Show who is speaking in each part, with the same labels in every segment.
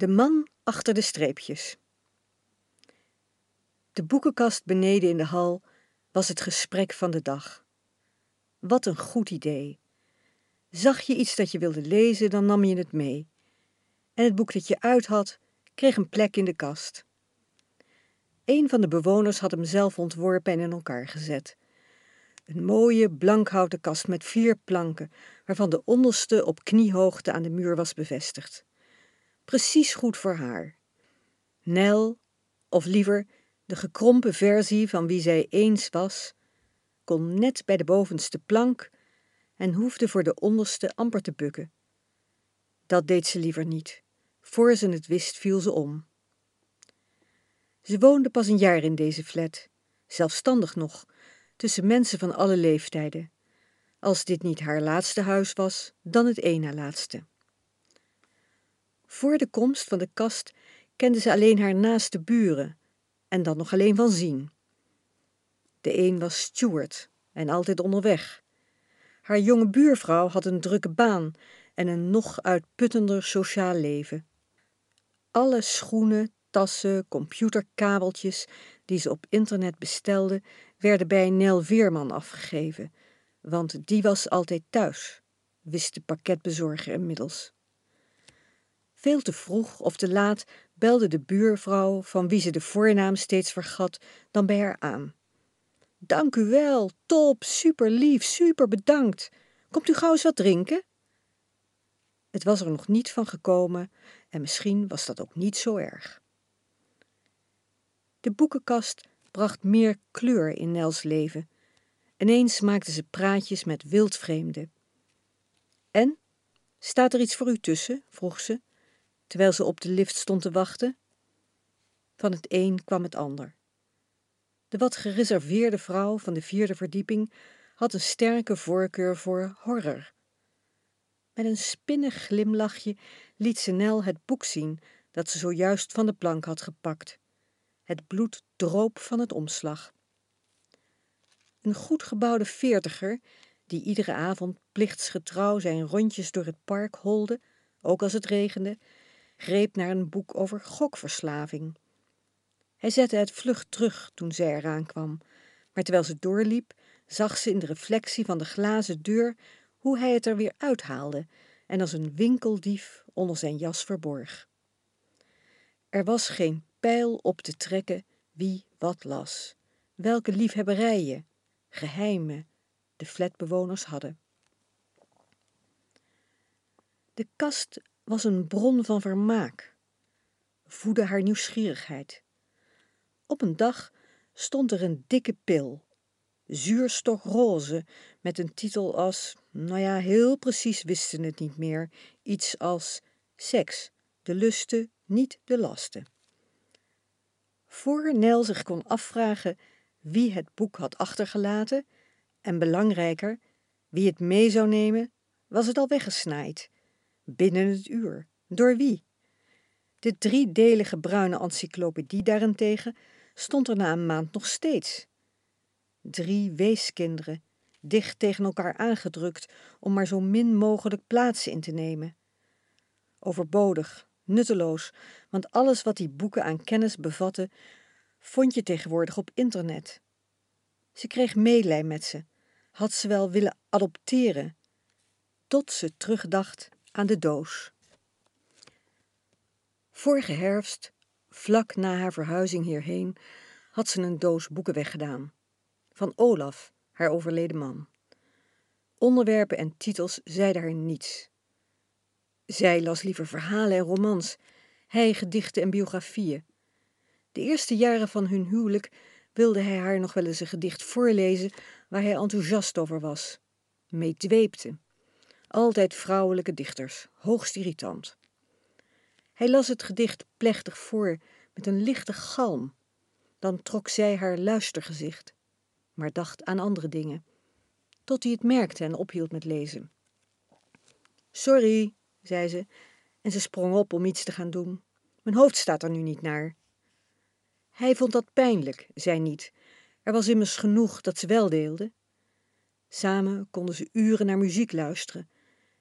Speaker 1: De man achter de streepjes. De boekenkast beneden in de hal was het gesprek van de dag. Wat een goed idee. Zag je iets dat je wilde lezen, dan nam je het mee. En het boek dat je uit had, kreeg een plek in de kast. Een van de bewoners had hem zelf ontworpen en in elkaar gezet. Een mooie blankhouten kast met vier planken, waarvan de onderste op kniehoogte aan de muur was bevestigd. Precies goed voor haar. Nel, of liever de gekrompen versie van wie zij eens was, kon net bij de bovenste plank en hoefde voor de onderste amper te bukken. Dat deed ze liever niet. Voor ze het wist, viel ze om. Ze woonde pas een jaar in deze flat, zelfstandig nog, tussen mensen van alle leeftijden. Als dit niet haar laatste huis was, dan het na laatste. Voor de komst van de kast kende ze alleen haar naaste buren, en dan nog alleen van zien. De een was Stuart en altijd onderweg. Haar jonge buurvrouw had een drukke baan en een nog uitputtender sociaal leven. Alle schoenen, tassen, computerkabeltjes die ze op internet bestelde, werden bij Nel Veerman afgegeven, want die was altijd thuis, wist de pakketbezorger inmiddels. Veel te vroeg of te laat belde de buurvrouw, van wie ze de voornaam steeds vergat, dan bij haar aan. Dank u wel, top, super lief, super bedankt. Komt u gauw eens wat drinken? Het was er nog niet van gekomen en misschien was dat ook niet zo erg. De boekenkast bracht meer kleur in Nels leven. Ineens maakte ze praatjes met wildvreemden. En? Staat er iets voor u tussen? vroeg ze, terwijl ze op de lift stond te wachten. Van het een kwam het ander. De wat gereserveerde vrouw van de vierde verdieping had een sterke voorkeur voor horror. Met een spinnig glimlachje liet ze Nel het boek zien dat ze zojuist van de plank had gepakt. Het bloed droop van het omslag. Een goed gebouwde veertiger, die iedere avond plichtsgetrouw zijn rondjes door het park holde, ook als het regende, greep naar een boek over gokverslaving. Hij zette het vlug terug toen zij eraan kwam, maar terwijl ze doorliep, zag ze in de reflectie van de glazen deur hoe hij het er weer uithaalde en als een winkeldief onder zijn jas verborg. Er was geen pijl op te trekken wie wat las, welke liefhebberijen, geheimen de flatbewoners hadden. De kast was een bron van vermaak, voedde haar nieuwsgierigheid. Op een dag stond er een dikke pil, zuurstokroze, met een titel als, nou ja, heel precies wisten het niet meer, iets als seks, de lusten, niet de lasten. Voor Nel zich kon afvragen wie het boek had achtergelaten, en belangrijker, wie het mee zou nemen, was het al weggesnaaid. Binnen het uur. Door wie? De driedelige bruine encyclopedie daarentegen stond er na een maand nog steeds. Drie weeskinderen, dicht tegen elkaar aangedrukt om maar zo min mogelijk plaats in te nemen. Overbodig, nutteloos, want alles wat die boeken aan kennis bevatten, vond je tegenwoordig op internet. Ze kreeg meelij met ze, had ze wel willen adopteren, tot ze terugdacht aan de doos. Vorige herfst, vlak na haar verhuizing hierheen, had ze een doos boeken weggedaan. Van Olaf, haar overleden man. Onderwerpen en titels zeiden haar niets. Zij las liever verhalen en romans, hij gedichten en biografieën. De eerste jaren van hun huwelijk wilde hij haar nog wel eens een gedicht voorlezen waar hij enthousiast over was. Mee dweepte. Altijd vrouwelijke dichters, hoogst irritant. Hij las het gedicht plechtig voor met een lichte galm. Dan trok zij haar luistergezicht, maar dacht aan andere dingen, tot hij het merkte en ophield met lezen. Sorry, zei ze, en ze sprong op om iets te gaan doen. Mijn hoofd staat er nu niet naar. Hij vond dat pijnlijk, zij niet. Er was immers genoeg dat ze wel deelde. Samen konden ze uren naar muziek luisteren.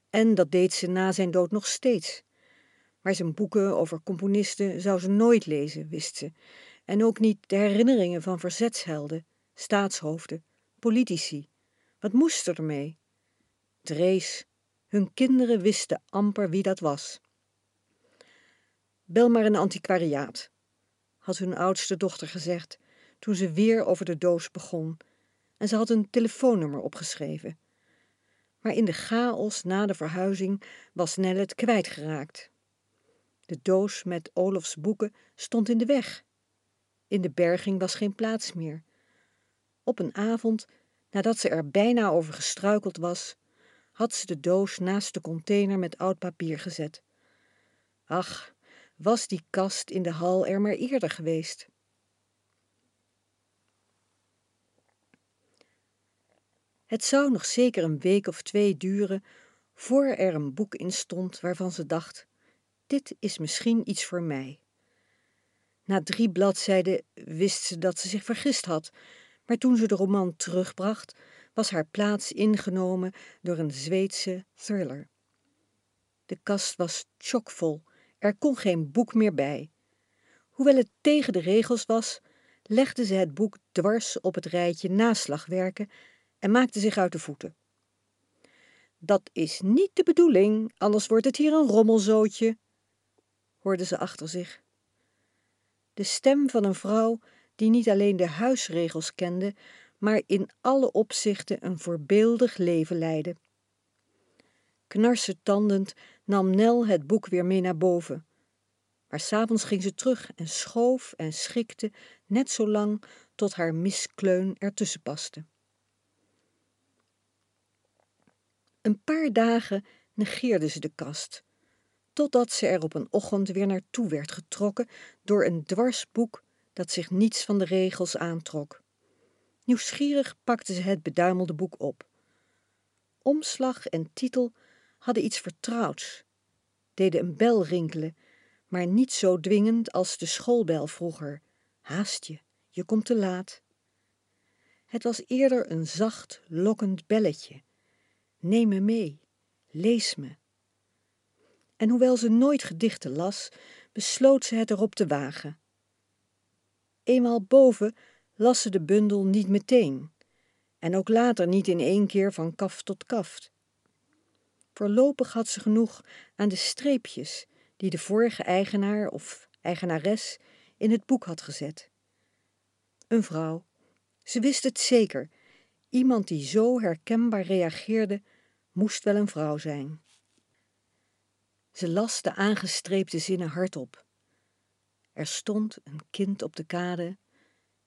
Speaker 1: En dat deed ze na zijn dood nog steeds. Maar zijn boeken over componisten zou ze nooit lezen, wist ze. En ook niet de herinneringen van verzetshelden, staatshoofden, politici. Wat moest er ermee? Drees, hun kinderen wisten amper wie dat was. Bel maar een antiquariaat, had hun oudste dochter gezegd toen ze weer over de doos begon en ze had een telefoonnummer opgeschreven. Maar in de chaos na de verhuizing was Nel het kwijtgeraakt. De doos met Olofs boeken stond in de weg. In de berging was geen plaats meer. Op een avond, nadat ze er bijna over gestruikeld was, had ze de doos naast de container met oud papier gezet. Ach, was die kast in de hal er maar eerder geweest. Het zou nog zeker een week of twee duren voor er een boek in stond waarvan ze dacht: dit is misschien iets voor mij. Na drie bladzijden wist ze dat ze zich vergist had, maar toen ze de roman terugbracht, was haar plaats ingenomen door een Zweedse thriller. De kast was chockvol, er kon geen boek meer bij. Hoewel het tegen de regels was, legde ze het boek dwars op het rijtje naslagwerken en maakte zich uit de voeten. Dat is niet de bedoeling, anders wordt het hier een rommelzootje, hoorde ze achter zich. De stem van een vrouw die niet alleen de huisregels kende, maar in alle opzichten een voorbeeldig leven leidde. Knarsetandend nam Nel het boek weer mee naar boven. Maar s'avonds ging ze terug en schoof en schikte net zo lang tot haar miskleun ertussen paste. Een paar dagen negeerde ze de kast, totdat ze er op een ochtend weer naartoe werd getrokken door een dwarsboek dat zich niets van de regels aantrok. Nieuwsgierig pakte ze het beduimelde boek op. Omslag en titel hadden iets vertrouwds, deden een bel rinkelen, maar niet zo dwingend als de schoolbel vroeger. Haast je, je komt te laat. Het was eerder een zacht, lokkend belletje. Neem me mee, lees me. En hoewel ze nooit gedichten las, besloot ze het erop te wagen. Eenmaal boven las ze de bundel niet meteen, en ook later niet in één keer van kaft tot kaft. Voorlopig had ze genoeg aan de streepjes die de vorige eigenaar of eigenares in het boek had gezet. Een vrouw. Ze wist het zeker. Iemand die zo herkenbaar reageerde, moest wel een vrouw zijn. Ze las de aangestreepte zinnen hardop. Er stond een kind op de kade.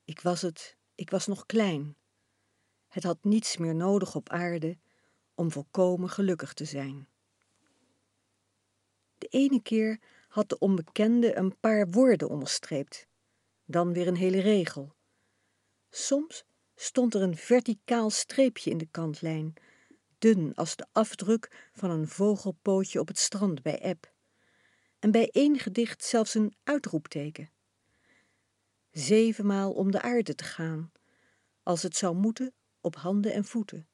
Speaker 1: Ik was het, ik was nog klein. Het had niets meer nodig op aarde om volkomen gelukkig te zijn. De ene keer had de onbekende een paar woorden onderstreept, dan weer een hele regel. Soms stond er een verticaal streepje in de kantlijn, dun als de afdruk van een vogelpootje op het strand bij eb, en bij één gedicht zelfs een uitroepteken. Zevenmaal om de aarde te gaan, als het zou moeten op handen en voeten.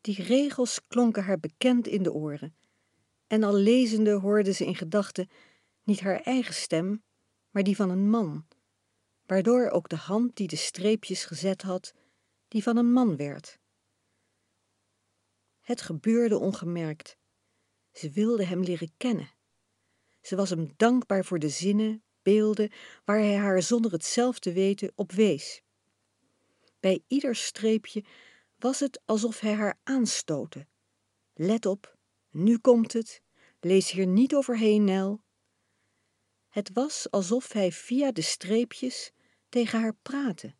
Speaker 1: Die regels klonken haar bekend in de oren, en al lezende hoorde ze in gedachten niet haar eigen stem, maar die van een man, waardoor ook de hand die de streepjes gezet had, die van een man werd. Het gebeurde ongemerkt. Ze wilde hem leren kennen. Ze was hem dankbaar voor de zinnen, beelden waar hij haar zonder het zelf te weten op wees. Bij ieder streepje was het alsof hij haar aanstootte. Let op, nu komt het, lees hier niet overheen, Nel. Het was alsof hij via de streepjes tegen haar praatte.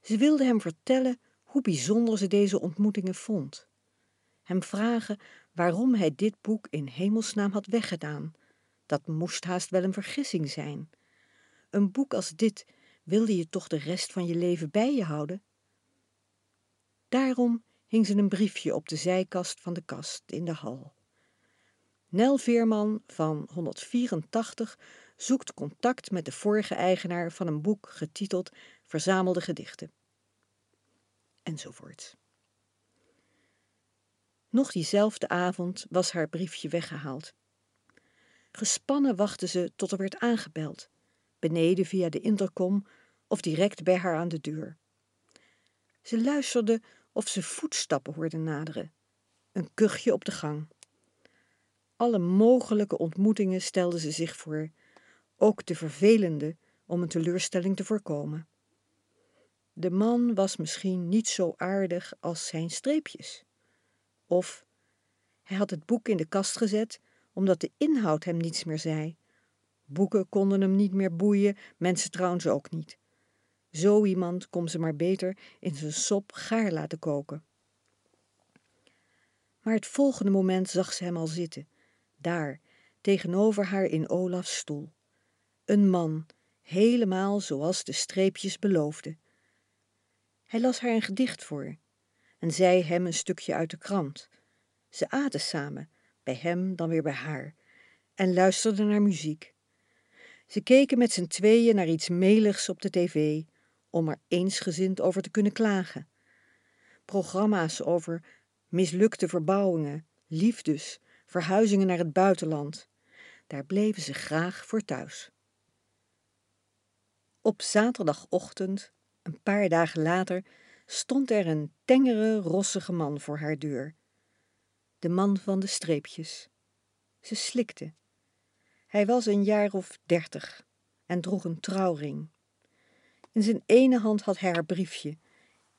Speaker 1: Ze wilde hem vertellen hoe bijzonder ze deze ontmoetingen vond. Hem vragen waarom hij dit boek in hemelsnaam had weggedaan. Dat moest haast wel een vergissing zijn. Een boek als dit wilde je toch de rest van je leven bij je houden? Daarom hing ze een briefje op de zijkast van de kast in de hal. Nel Veerman van 184 zoekt contact met de vorige eigenaar van een boek getiteld Verzamelde gedichten enzovoort. Nog diezelfde avond was haar briefje weggehaald. Gespannen wachtte ze tot er werd aangebeld, beneden via de intercom of direct bij haar aan de deur. Ze luisterde of ze voetstappen hoorde naderen, een kuchje op de gang. Alle mogelijke ontmoetingen stelde ze zich voor, ook de vervelende, om een teleurstelling te voorkomen. De man was misschien niet zo aardig als zijn streepjes. Of hij had het boek in de kast gezet omdat de inhoud hem niets meer zei. Boeken konden hem niet meer boeien, mensen trouwens ook niet. Zo iemand kon ze maar beter in zijn sop gaar laten koken. Maar het volgende moment zag ze hem al zitten, daar, tegenover haar in Olafs stoel. Een man, helemaal zoals de streepjes beloofden. Hij las haar een gedicht voor en zei hem een stukje uit de krant. Ze aten samen, bij hem dan weer bij haar, en luisterden naar muziek. Ze keken met z'n tweeën naar iets meligs op de tv, om er eensgezind over te kunnen klagen. Programma's over mislukte verbouwingen, liefdes, verhuizingen naar het buitenland. Daar bleven ze graag voor thuis. Op zaterdagochtend, een paar dagen later, stond er een tengere, rossige man voor haar deur. De man van de streepjes. Ze slikte. Hij was een jaar of dertig en droeg een trouwring. In zijn ene hand had hij haar briefje,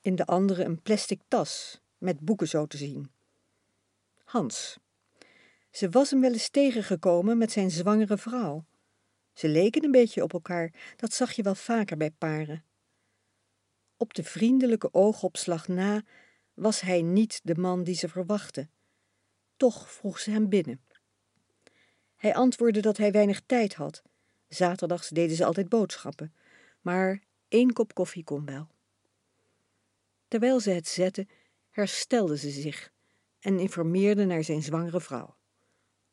Speaker 1: in de andere een plastic tas met boeken zo te zien. Hans. Ze was hem wel eens tegengekomen met zijn zwangere vrouw. Ze leken een beetje op elkaar, dat zag je wel vaker bij paren. Op de vriendelijke oogopslag na was hij niet de man die ze verwachtte. Toch vroeg ze hem binnen. Hij antwoordde dat hij weinig tijd had. Zaterdags deden ze altijd boodschappen, maar één kop koffie kon wel. Terwijl ze het zette, herstelde ze zich en informeerde naar zijn zwangere vrouw.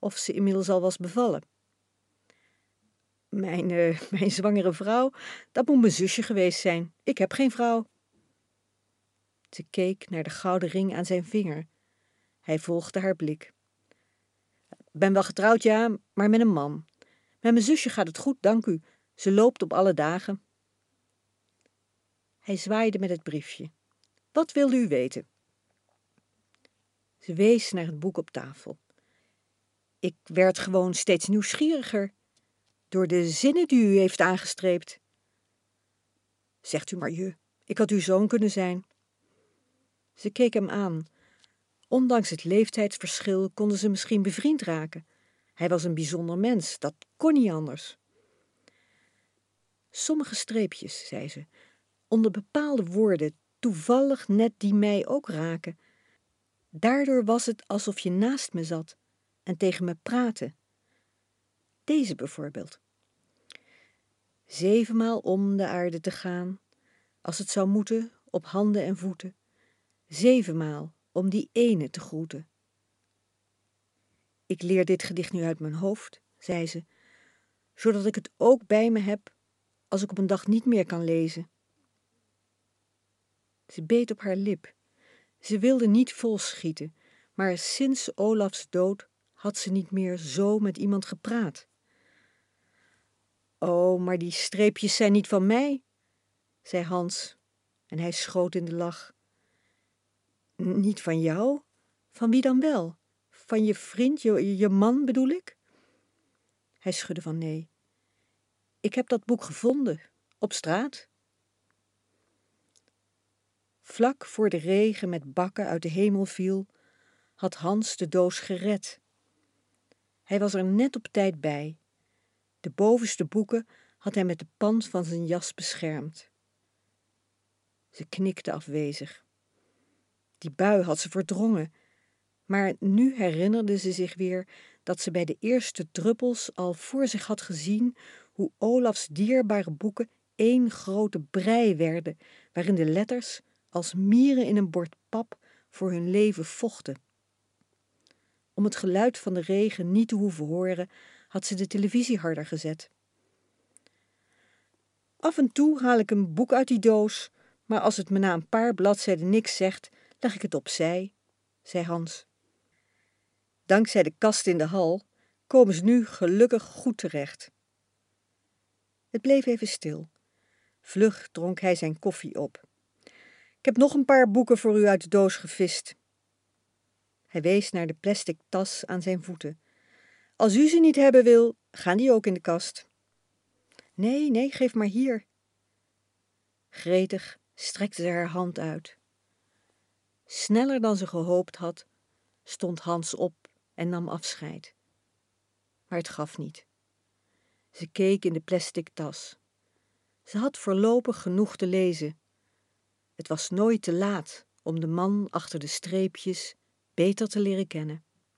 Speaker 1: Of ze inmiddels al was bevallen. Mijn, uh, mijn zwangere vrouw, dat moet mijn zusje geweest zijn. Ik heb geen vrouw. Ze keek naar de gouden ring aan zijn vinger. Hij volgde haar blik. Ben wel getrouwd, ja, maar met een man. Met mijn zusje gaat het goed, dank u. Ze loopt op alle dagen. Hij zwaaide met het briefje. Wat wilde u weten? Ze wees naar het boek op tafel. Ik werd gewoon steeds nieuwsgieriger door de zinnen die u heeft aangestreept. Zegt u maar je, ik had uw zoon kunnen zijn. Ze keek hem aan. Ondanks het leeftijdsverschil konden ze misschien bevriend raken. Hij was een bijzonder mens, dat kon niet anders. Sommige streepjes, zei ze, onder bepaalde woorden, toevallig net die mij ook raken. Daardoor was het alsof je naast me zat en tegen me praatte. Deze bijvoorbeeld. Zevenmaal om de aarde te gaan, als het zou moeten, op handen en voeten. Zevenmaal om die ene te groeten. Ik leer dit gedicht nu uit mijn hoofd, zei ze, zodat ik het ook bij me heb als ik op een dag niet meer kan lezen. Ze beet op haar lip. Ze wilde niet volschieten, maar sinds Olafs dood had ze niet meer zo met iemand gepraat. Oh, maar die streepjes zijn niet van mij, zei Hans en hij schoot in de lach. Niet van jou? Van wie dan wel? Van je vriend, je, je man bedoel ik? Hij schudde van nee. Ik heb dat boek gevonden, op straat. Vlak voor de regen met bakken uit de hemel viel, had Hans de doos gered. Hij was er net op tijd bij. De bovenste boeken had hij met de pand van zijn jas beschermd. Ze knikte afwezig. Die bui had ze verdrongen, maar nu herinnerde ze zich weer dat ze bij de eerste druppels al voor zich had gezien hoe Olafs dierbare boeken één grote brei werden, waarin de letters als mieren in een bord pap voor hun leven vochten. Om het geluid van de regen niet te hoeven horen, had ze de televisie harder gezet. Af en toe haal ik een boek uit die doos, maar als het me na een paar bladzijden niks zegt, leg ik het opzij, zei Hans. Dankzij de kast in de hal komen ze nu gelukkig goed terecht. Het bleef even stil. Vlug dronk hij zijn koffie op. Ik heb nog een paar boeken voor u uit de doos gevist. Hij wees naar de plastic tas aan zijn voeten. Als u ze niet hebben wil, gaan die ook in de kast. Nee, nee, geef maar hier. Gretig strekte ze haar hand uit. Sneller dan ze gehoopt had, stond Hans op en nam afscheid. Maar het gaf niet. Ze keek in de plastic tas. Ze had voorlopig genoeg te lezen. Het was nooit te laat om de man achter de streepjes beter te leren kennen.